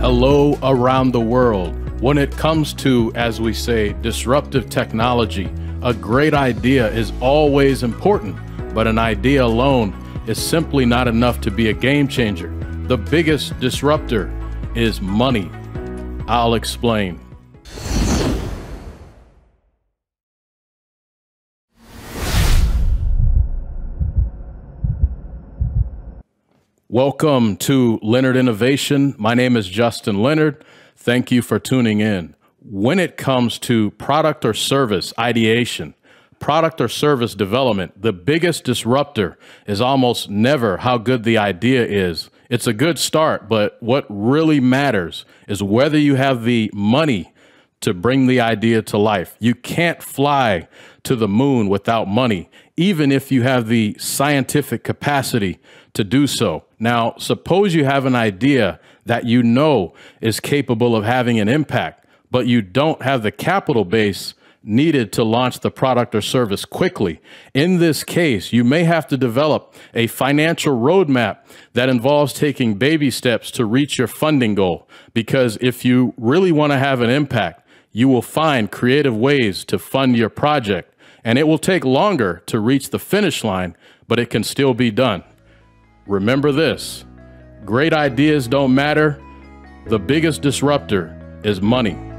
Hello around the world. When it comes to, as we say, disruptive technology, a great idea is always important, but an idea alone is simply not enough to be a game changer. The biggest disruptor is money. I'll explain. Welcome to Leonard Innovation. My name is Justin Leonard. Thank you for tuning in. When it comes to product or service ideation, product or service development, the biggest disruptor is almost never how good the idea is. It's a good start, but what really matters is whether you have the money to bring the idea to life. You can't fly to the moon without money, even if you have the scientific capacity to do so. Now, suppose you have an idea that you know is capable of having an impact, but you don't have the capital base needed to launch the product or service quickly. In this case, you may have to develop a financial roadmap that involves taking baby steps to reach your funding goal. Because if you really want to have an impact, you will find creative ways to fund your project. And it will take longer to reach the finish line, but it can still be done. Remember this great ideas don't matter. The biggest disruptor is money.